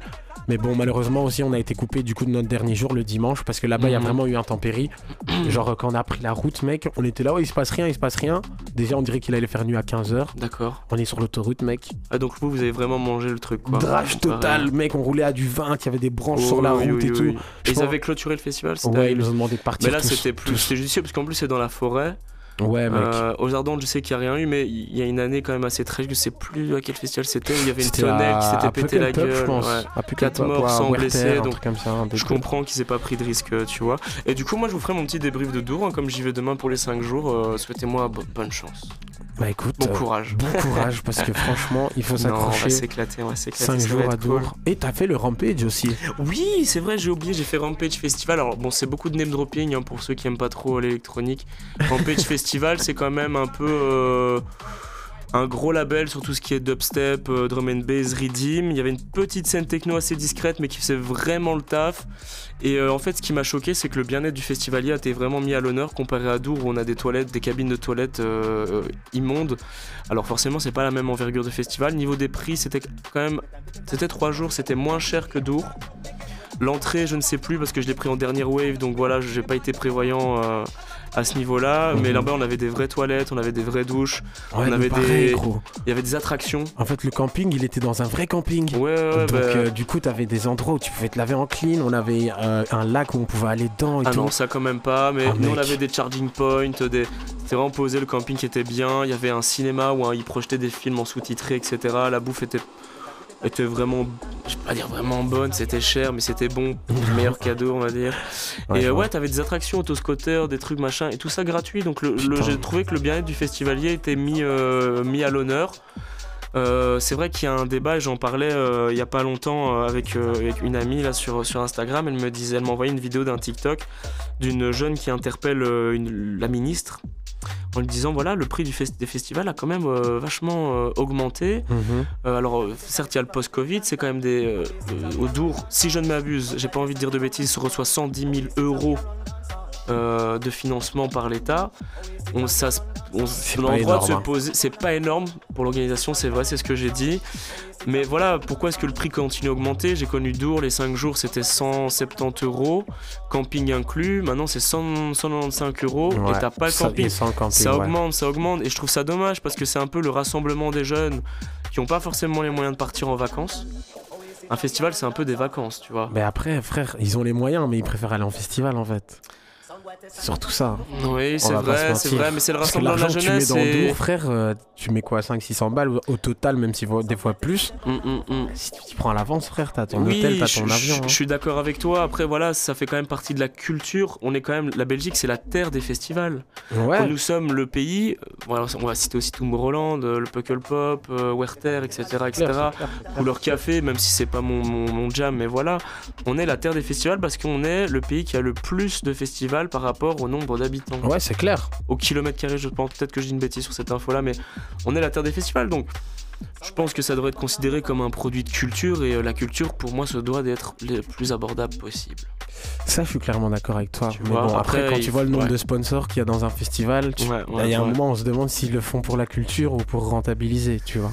Speaker 2: Mais bon, malheureusement aussi, on a été coupé du coup de notre dernier jour le dimanche parce que là-bas, il y a
Speaker 3: Mhm.
Speaker 2: vraiment eu intempérie. Genre, quand on a pris la route, mec, on était là, oh, il se passe rien, il se passe rien. Déjà, on dirait qu'il allait faire nuit à 15h.
Speaker 3: D'accord.
Speaker 2: On est sur l'autoroute, mec.
Speaker 3: Ah, donc vous, vous avez vraiment mangé le truc, quoi. Comparé-
Speaker 2: total, mec, on roulait à du 20, il y avait des branches
Speaker 3: Oh,
Speaker 2: sur la
Speaker 3: oui,
Speaker 2: route
Speaker 3: oui,
Speaker 2: et
Speaker 3: oui,
Speaker 2: tout.
Speaker 3: ils avaient clôturé le festival,
Speaker 2: Ouais, ils nous ont demandé de partir.
Speaker 3: Mais là, c'était plus c'était judicieux parce qu'en plus, c'est dans la forêt.
Speaker 2: Ouais, mec.
Speaker 3: Euh, aux Ardentes, je sais qu'il n'y a rien eu, mais il y a une année quand même assez tragique. Je sais plus à quel festival c'était où il y avait une tonnelle
Speaker 2: à-
Speaker 3: qui s'était pété la gueule.
Speaker 2: je pense.
Speaker 3: ouais.
Speaker 2: À Puckelpop,
Speaker 3: Quatre morts,
Speaker 2: ouais, à
Speaker 3: 100
Speaker 2: Werther,
Speaker 3: blessés, donc
Speaker 2: comme ça.
Speaker 3: Je comprends qu'ils aient pas pris de risque, euh, tu vois. Et du coup, moi, je vous ferai mon petit débrief de Dour. hein, comme j'y vais demain pour les 5 jours, euh, souhaitez-moi bo- bonne chance.
Speaker 2: Bah écoute,
Speaker 3: Bon
Speaker 2: euh,
Speaker 3: courage.
Speaker 2: bon courage parce que franchement, il faut
Speaker 3: Non, on va
Speaker 2: s'accrocher.
Speaker 3: s'éclater, on va s'éclater.
Speaker 2: 5
Speaker 3: ça va
Speaker 2: jours à
Speaker 3: cool.
Speaker 2: Et t'as fait le Rampage aussi.
Speaker 3: Oui, c'est vrai, j'ai oublié, j'ai fait Rampage Festival. Alors bon, c'est beaucoup de name dropping hein, pour ceux qui aiment pas trop l'électronique. Rampage Festival, c'est quand même un peu euh, un gros label sur tout ce qui est dubstep, euh, drum and bass, redeem. Il y avait une petite scène techno assez discrète, mais qui faisait vraiment le taf. Et euh, en fait, ce qui m'a choqué, c'est que le bien-être du festivalier a été vraiment mis à l'honneur comparé à Dour où on a des toilettes, des cabines de toilettes euh, immondes. Alors forcément, c'est pas la même envergure de festival. Niveau des prix, c'était quand même, c'était trois jours, c'était moins cher que Dour. L'entrée, je ne sais plus parce que je l'ai pris en dernière wave, donc voilà, j'ai pas été prévoyant à ce niveau-là. Mais
Speaker 2: Mhm.
Speaker 3: là-bas, on avait des vraies toilettes, on avait des vraies douches,
Speaker 2: Ouais,
Speaker 3: On avait
Speaker 2: pareil,
Speaker 3: des-
Speaker 2: gros.
Speaker 3: il y avait des attractions.
Speaker 2: En fait, le camping, il était dans un vrai camping.
Speaker 3: Ouais, ouais,
Speaker 2: Donc,
Speaker 3: bah-
Speaker 2: euh, du coup, t'avais des endroits où tu pouvais te laver en clean. On avait euh, un lac où on pouvait aller dedans et
Speaker 3: Ah
Speaker 2: tout.
Speaker 3: non, ça quand même pas, mais
Speaker 2: Ah,
Speaker 3: nous on avait des charging points, des... c'était vraiment posé, le camping était bien, il y avait un cinéma où hein, ils projetaient des films en sous-titré, etc. La bouffe était, était vraiment, je vais pas dire vraiment bonne, c'était cher, mais c'était bon, le meilleur cadeau on va dire.
Speaker 2: Ouais,
Speaker 3: et euh, ouais, t'avais des attractions, autoscooters, des trucs machin, et tout ça gratuit, donc le, j'ai trouvé que le bien-être du festivalier était mis, euh, mis à l'honneur. Euh, c'est vrai qu'il y a un débat et j'en parlais euh, il y a pas longtemps euh, avec, avec une amie là sur, sur Instagram. Elle me disait, elle m'envoyait une vidéo d'un TikTok d'une jeune qui interpelle une- la ministre en lui disant voilà le prix du fest- des festivals a quand même euh, vachement euh, augmenté.
Speaker 2: Mhm.
Speaker 3: Euh, alors certes il y a le post-Covid, c'est quand même des au Dour. Si je ne m'abuse, j'ai pas envie de dire de bêtises, reçoit 110 000 euros. Euh, de financement par l'État, on, ça, on, a
Speaker 2: pas
Speaker 3: le droit de
Speaker 2: énorme,
Speaker 3: se
Speaker 2: hein.
Speaker 3: poser. C'est pas énorme pour l'organisation, c'est vrai, c'est ce que j'ai dit. Mais voilà, pourquoi est-ce que le prix continue à augmenter? J'ai connu Dour, les 5 jours c'était 170 euros, camping inclus. Maintenant c'est 100 195 euros et t'as pas le
Speaker 2: ça-
Speaker 3: camping. Ça
Speaker 2: ouais.
Speaker 3: augmente, ça augmente. Et je trouve ça dommage parce que c'est un peu le rassemblement des jeunes qui n'ont pas forcément les moyens de partir en vacances. Un festival, c'est un peu des vacances, tu vois.
Speaker 2: Mais après, frère, ils ont les moyens, mais ils préfèrent aller en festival en fait. Surtout ça.
Speaker 3: Oui, c'est vrai, c'est vrai, mais c'est le rassemblement de la
Speaker 2: l'argent que tu mets
Speaker 3: jeunesse.
Speaker 2: dans
Speaker 3: et-
Speaker 2: frère, euh, tu mets quoi 500-600 balles au- total, même si des fois plus?
Speaker 3: Hum, hum, hum.
Speaker 2: Si tu prends à l'avance, frère, t'as ton
Speaker 3: oui,
Speaker 2: hôtel, t'as
Speaker 3: je-
Speaker 2: ton avion.
Speaker 3: Je,
Speaker 2: hein.
Speaker 3: suis d'accord avec toi. Après, voilà, ça fait quand même partie de la culture. On est quand même. La Belgique, c'est la terre des festivals.
Speaker 2: Ouais.
Speaker 3: Nous sommes le pays. euh, on va citer aussi Tomorrowland, euh, le Puckle Pop, euh, Werther, etc. etc.
Speaker 2: Clair, c'est clair.
Speaker 3: ou leur café, même si c'est pas mon, mon, mon jam, mais voilà, on est la terre des festivals parce qu'on est le pays qui a le plus de festivals par rapport au nombre d'habitants.
Speaker 2: Ouais, c'est clair.
Speaker 3: Au kilomètre carré, je pense, peut-être que je dis une bêtise sur cette info-là, mais on est la terre des festivals, donc je pense que ça devrait être considéré comme un produit de culture et euh, la culture, pour moi, se doit d'être le plus abordable possible.
Speaker 2: Ça, je suis clairement d'accord avec toi.
Speaker 3: Tu
Speaker 2: Mais
Speaker 3: vois,
Speaker 2: bon, après,
Speaker 3: après,
Speaker 2: quand
Speaker 3: il
Speaker 2: tu vois le nombre
Speaker 3: ouais.
Speaker 2: de sponsors qu'il y a dans un festival, tu-
Speaker 3: Ouais,
Speaker 2: il y a un moment, on se demande s'ils le font pour la culture ou pour rentabiliser, tu vois.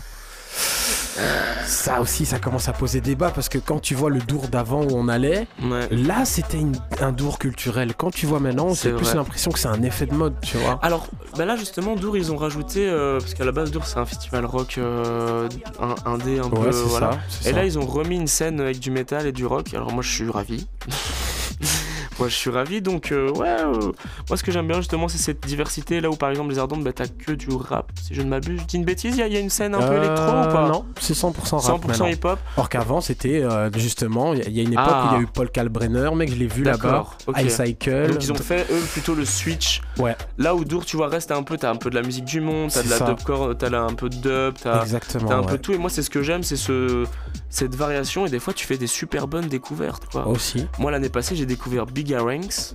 Speaker 2: Ça aussi, ça commence à poser débat parce que quand tu vois le Dour d'avant où on allait,
Speaker 3: Ouais.
Speaker 2: là c'était un Dour culturel. Quand tu vois maintenant,
Speaker 3: C'est
Speaker 2: plus l'impression que c'est un effet de mode, tu vois.
Speaker 3: Alors, bah là justement, Dour, ils ont rajouté, euh, parce qu'à la base, Dour, c'est un festival rock euh, un, indé un
Speaker 2: ouais,
Speaker 3: peu. voilà.
Speaker 2: ça.
Speaker 3: Et
Speaker 2: ça.
Speaker 3: là, ils ont remis une scène avec du métal et du rock. Alors, moi, je suis ravi. moi, je suis ravi. Donc, euh, ouais, euh, moi, ce que j'aime bien, justement, c'est cette diversité. Là où, par exemple, les Ardentes, bah, t'as que du rap. Si je ne m'abuse, je dis une bêtise, il y, y a une scène un peu
Speaker 2: Euh,
Speaker 3: électro ou pas?
Speaker 2: Non, c'est 100% rap
Speaker 3: 100%
Speaker 2: maintenant.
Speaker 3: hip-hop.
Speaker 2: Or qu'avant, c'était justement, il y a- il y a une époque
Speaker 3: Ah.
Speaker 2: où il y a eu Paul Kalbrenner, mec, je l'ai vu là-bas.
Speaker 3: D'accord, ok.
Speaker 2: iCycle.
Speaker 3: Donc, ils ont fait, eux, plutôt le switch.
Speaker 2: Ouais.
Speaker 3: Là où Dour, tu vois, reste un peu, t'as un peu de la musique du monde, t'as de la dubcore, t'as un peu de dub, t'as.
Speaker 2: Exactement.
Speaker 3: T'as un
Speaker 2: ouais.
Speaker 3: peu tout et moi c'est ce que j'aime c'est ce cette variation et des fois tu fais des super bonnes découvertes quoi.
Speaker 2: Aussi.
Speaker 3: Moi l'année passée j'ai découvert Big Ranks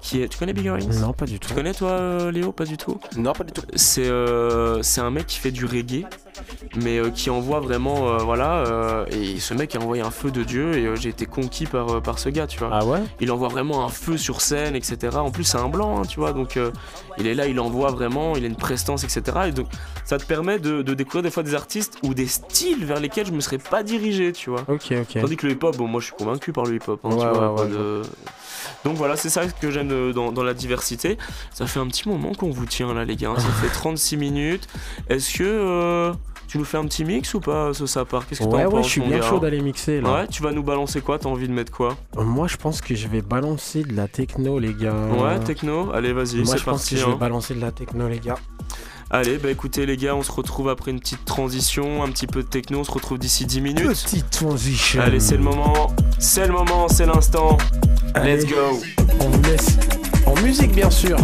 Speaker 3: qui est tu connais Big Ranks?
Speaker 2: Non, pas du tout.
Speaker 3: Tu connais toi euh, Léo? Pas du tout
Speaker 4: Non, pas du tout.
Speaker 3: C'est euh, c'est un mec qui fait du reggae mais euh, qui envoie vraiment, euh, voilà, euh, et ce mec a envoyé un feu de Dieu, et j'ai été conquis par, par ce gars, tu vois.
Speaker 2: Ah ouais?
Speaker 3: Il envoie vraiment un feu sur scène, etc. En plus, c'est un blanc, hein, tu vois, donc il est là, il envoie vraiment, il a une prestance, etc. Et donc, ça te permet de, de découvrir des fois des artistes ou des styles vers lesquels je me serais pas dirigé, tu vois.
Speaker 2: Ok, ok.
Speaker 3: Tandis que le hip-hop, bon, moi je suis convaincu par le hip-hop. hein,
Speaker 2: Ouais,
Speaker 3: tu vois,
Speaker 2: ouais, ouais,
Speaker 3: de- Donc voilà, c'est ça que j'aime dans, dans la diversité. Ça fait un petit moment qu'on vous tient là, les gars. Ça fait 36 minutes. Est-ce que euh, tu nous fais un petit mix ou pas, ce sapard? Qu'est-ce que
Speaker 2: Ouais,
Speaker 3: t'en
Speaker 2: ouais,
Speaker 3: penses
Speaker 2: je suis bien chaud d'aller mixer là.
Speaker 3: Ouais, tu vas nous balancer quoi? T'as envie de mettre quoi?
Speaker 2: Euh, Moi, je pense que je vais balancer de la techno, les gars.
Speaker 3: Ouais, techno Allez, vas-y,
Speaker 2: Moi,
Speaker 3: c'est
Speaker 2: je pense
Speaker 3: parti.
Speaker 2: que je vais
Speaker 3: hein.
Speaker 2: balancer de la techno, les gars.
Speaker 3: Allez, bah écoutez, les gars, on se retrouve après une petite transition, un petit peu de techno. On se retrouve d'ici 10 minutes.
Speaker 2: Petite transition.
Speaker 3: Allez, c'est le moment. C'est le moment, c'est l'instant. Let's go.
Speaker 2: On vous laisse en musique, bien sûr.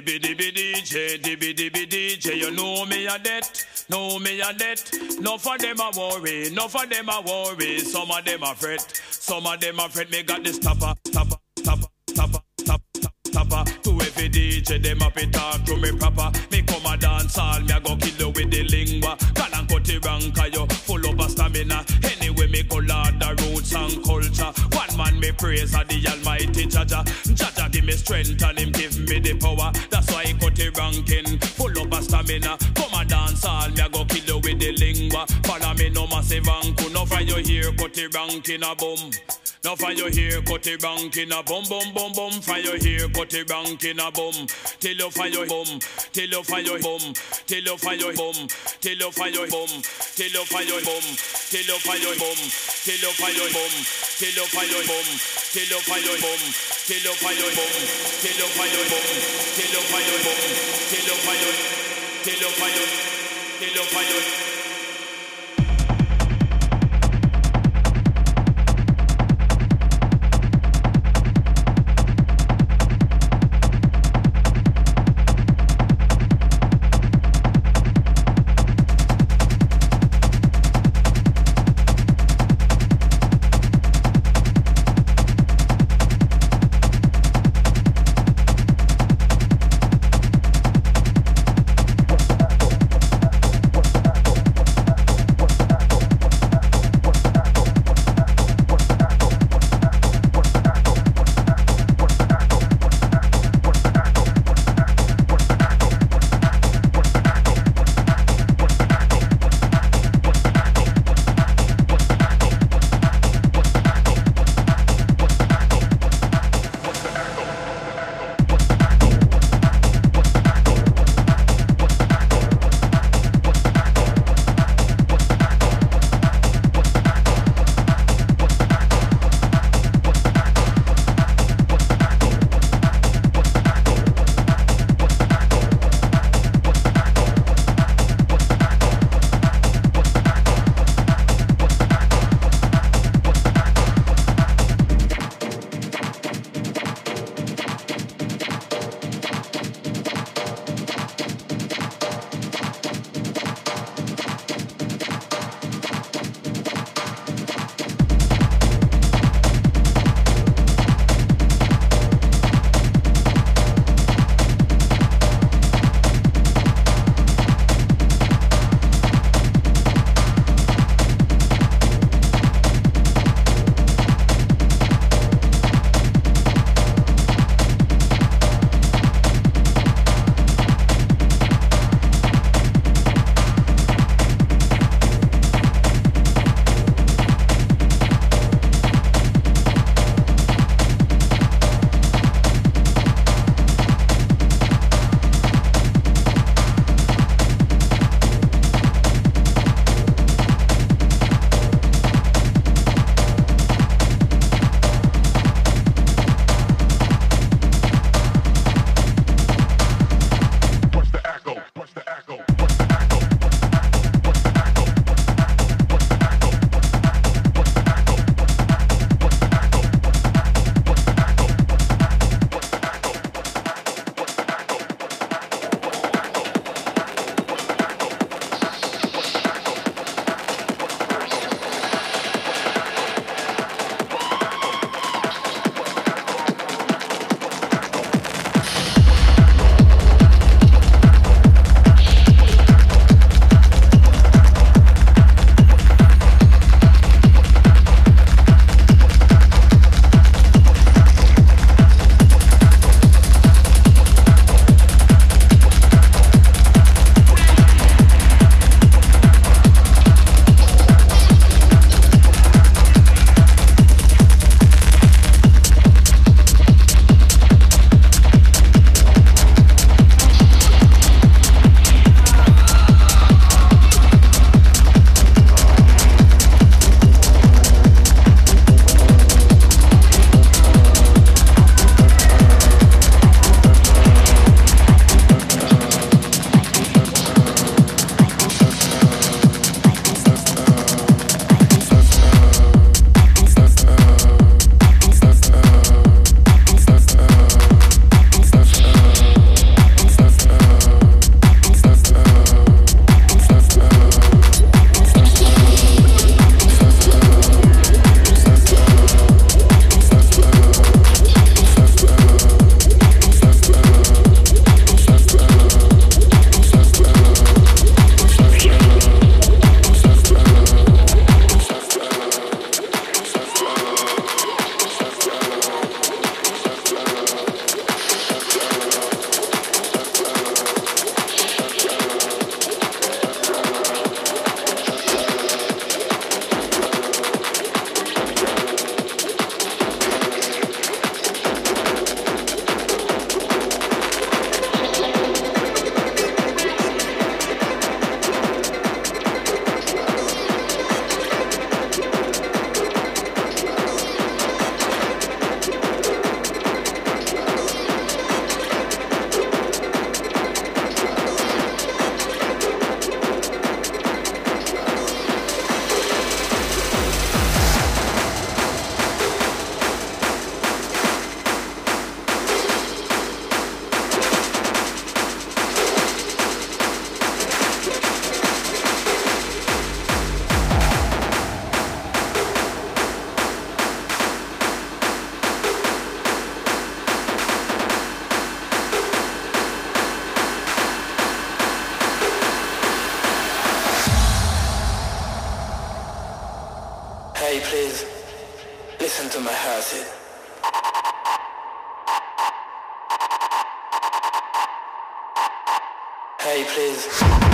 Speaker 6: Dibby dibby DJ, dibby dibby DJ, you know me a debt, know me a debt. No for them a worry, no for them a worry. Some of them a fret, some of them a fret. Me got this topper, topper, topper, topper, topper, topper. To every DJ, them up it talk to me proper. Me come a dance all, me a go kill you with the lingua. Can and cut wrong, cause you full of a stamina. Anyway, me go lord the roots and culture. Me praise a the almighty Jaja. Jaja give me strength and him give me the power. That's why he cut the ranking. Full of a stamina. Come a dance all, me a go kill you with the me no massive anku. No for you here, cut it rank in a bum. No for you here, cut it rank in a bum, bum, bum, bum. For you here, cut it rank in a bum. Till you fire bum, till you fire bum, till you fire bum, till you fire bum, till you fire bum, till you fire bum, till you fire bum, till you fire bum, till you fire bum, till you fire bum, till you fire bum, till you fire bum, till you fire, till you fire, till you fire. acid.
Speaker 7: Hey, please.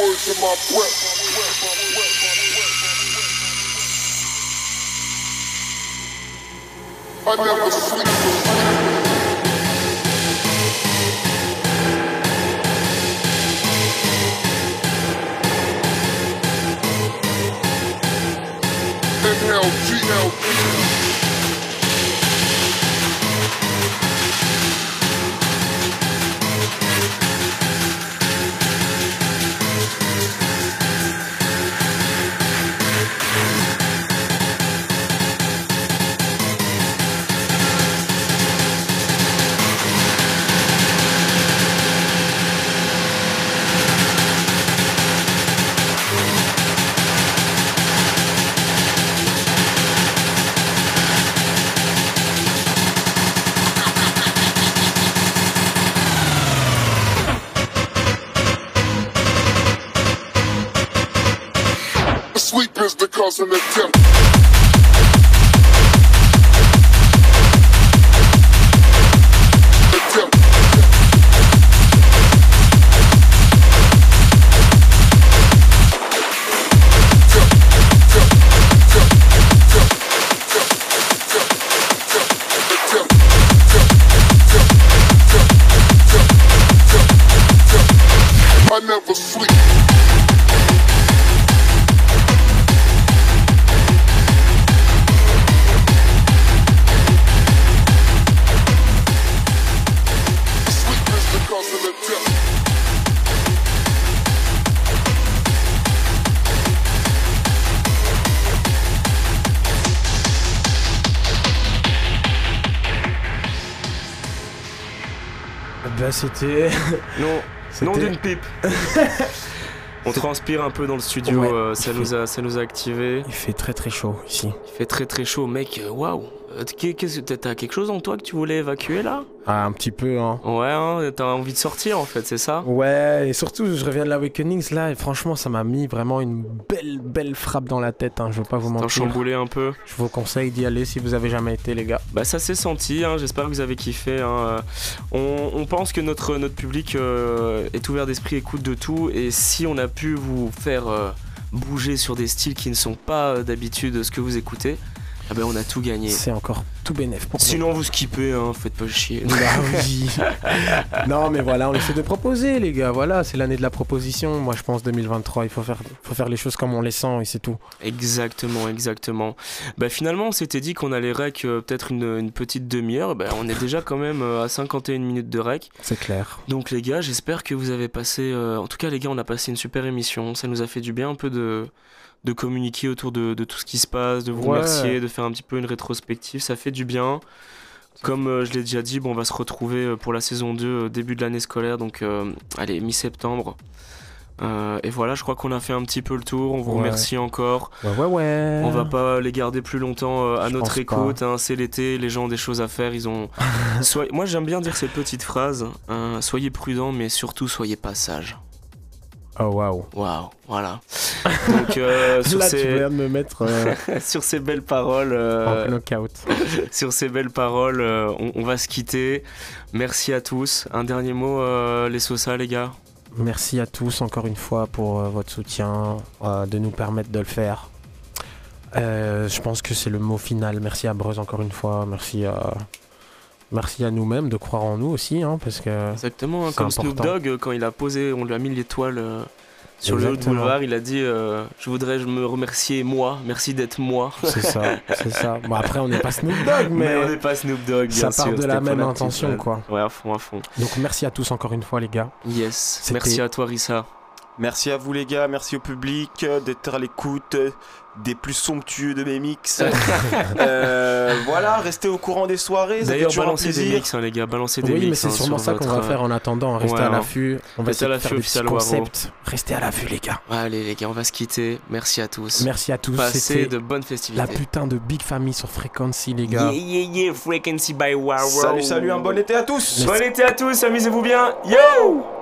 Speaker 6: words in my breath. I never I never sleep.
Speaker 2: Eh c'était...
Speaker 3: Non. nom d'une pipe. On transpire un peu dans le studio,
Speaker 2: Ouais,
Speaker 3: euh, ça, nous
Speaker 2: fait-
Speaker 3: a, ça nous a activé.
Speaker 2: Il fait très très chaud ici.
Speaker 3: Il fait très très chaud, mec. euh, Waouh. Euh, qu'est- Qu'est-ce que t'as quelque chose en toi que tu voulais évacuer là?
Speaker 2: Ah, un petit peu, hein.
Speaker 3: Ouais, hein, t'as envie de sortir en fait, c'est ça?
Speaker 2: Ouais, et surtout, je reviens de l'Awakenings là, et franchement, ça m'a mis vraiment une belle, belle frappe dans la tête, hein, je veux pas vous
Speaker 3: T'as
Speaker 2: mentir.
Speaker 3: chamboulé un peu?
Speaker 2: Je vous conseille d'y aller si vous avez jamais été, les gars.
Speaker 3: Bah ça s'est senti, hein, j'espère que vous avez kiffé. hein. On, on pense que notre, notre public euh, est ouvert d'esprit, écoute de tout, et si on a pu vous faire euh, bouger sur des styles qui ne sont pas euh, d'habitude ce que vous écoutez, ah ben on a tout gagné.
Speaker 2: C'est encore tout bénef pour nous.
Speaker 3: Sinon vous skippez, hein, faites pas chier.
Speaker 2: Bah oui. non, mais voilà, on essaie de proposer, les gars. Voilà, c'est l'année de la proposition. Moi, je pense 2023, il faut faire, faut faire les choses comme on les sent et c'est tout.
Speaker 3: Exactement, exactement. Bah finalement on s'était dit qu'on allait rec euh, peut-être une, une petite demi-heure, bah, on est déjà quand même euh, à 51 minutes de rec.
Speaker 2: C'est clair.
Speaker 3: Donc les gars, j'espère que vous avez passé... euh, en tout cas les gars, on a passé une super émission. Ça nous a fait du bien un peu de, de communiquer autour de, de tout ce qui se passe, de vous
Speaker 2: Ouais.
Speaker 3: remercier, de faire un petit peu une rétrospective. Ça fait du bien. Comme euh, je l'ai déjà dit, bon, on va se retrouver euh, pour la saison 2 euh, début de l'année scolaire, donc euh, allez, mi-septembre. Euh, et voilà, je crois qu'on a fait un petit peu le tour. On vous
Speaker 2: Ouais.
Speaker 3: remercie encore.
Speaker 2: Ouais, ouais, ouais.
Speaker 3: On va pas les garder plus longtemps à
Speaker 2: Je
Speaker 3: notre écoute. hein. c'est l'été, les gens ont des choses à faire. Ils ont. Moi, j'aime bien dire cette petite phrase. hein, soyez prudents, mais surtout soyez pas sages.
Speaker 2: Oh, waouh.
Speaker 3: Waouh, voilà. Donc euh, sur,
Speaker 2: Là, tu
Speaker 3: ces...
Speaker 2: viens de me mettre euh,
Speaker 3: sur ces belles paroles, euh,
Speaker 2: en knockout.
Speaker 3: sur ces belles paroles, euh, on, on va se quitter. Merci à tous. Un dernier mot, les sauces, les gars.
Speaker 2: Merci à tous encore une fois pour votre soutien, de nous permettre de le faire. Je pense que c'est le mot final. Merci à Breuse encore une fois. Merci à, merci à nous-mêmes de croire en nous aussi, hein, parce que
Speaker 3: Exactement, hein, comme Snoop. Dogg, euh, quand il a posé, on lui a mis l'étoile euh, sur le haut du
Speaker 2: Exactement.
Speaker 3: boulevard, il a dit euh, Je voudrais me remercier moi, merci d'être moi.
Speaker 2: c'est ça, c'est ça. Bon après on n'est pas Snoop Dogg,
Speaker 3: Mais,
Speaker 2: mais,
Speaker 3: on n'est pas Snoop Dogg, bien
Speaker 2: ça part
Speaker 3: sûr,
Speaker 2: de la même intention, quoi.
Speaker 3: Ouais, à fond, à fond.
Speaker 2: Donc merci à tous encore une fois les gars.
Speaker 3: Yes, merci à toi, Rissa.
Speaker 4: Merci à vous les gars, merci au public euh, d'être à l'écoute des plus somptueux de mes mix. Euh, voilà, restez au courant des soirées.
Speaker 3: D'ailleurs, balancez des mix, hein, les gars, balancez des
Speaker 2: Oui,
Speaker 3: mix.
Speaker 2: mais c'est
Speaker 3: hein,
Speaker 2: sûrement
Speaker 3: sur
Speaker 2: ça qu'on va faire en attendant. Restez
Speaker 3: ouais,
Speaker 2: à
Speaker 3: hein.
Speaker 2: l'affût. On va
Speaker 3: Restez
Speaker 2: essayer
Speaker 3: à
Speaker 2: de faire
Speaker 3: l'affût,
Speaker 2: des concepts. Restez à l'affût les gars.
Speaker 3: Allez, les gars, on va se quitter. Merci à tous.
Speaker 2: Merci à tous.
Speaker 3: Passez
Speaker 2: C'était
Speaker 3: de bonnes
Speaker 2: la
Speaker 3: festivités.
Speaker 2: putain de big famille sur Frequency les gars.
Speaker 3: Yeah, yeah, yeah, Frequency by Waro.
Speaker 4: Salut, salut, un bon été à tous.
Speaker 3: Bon été à tous, amusez-vous bien. Yo!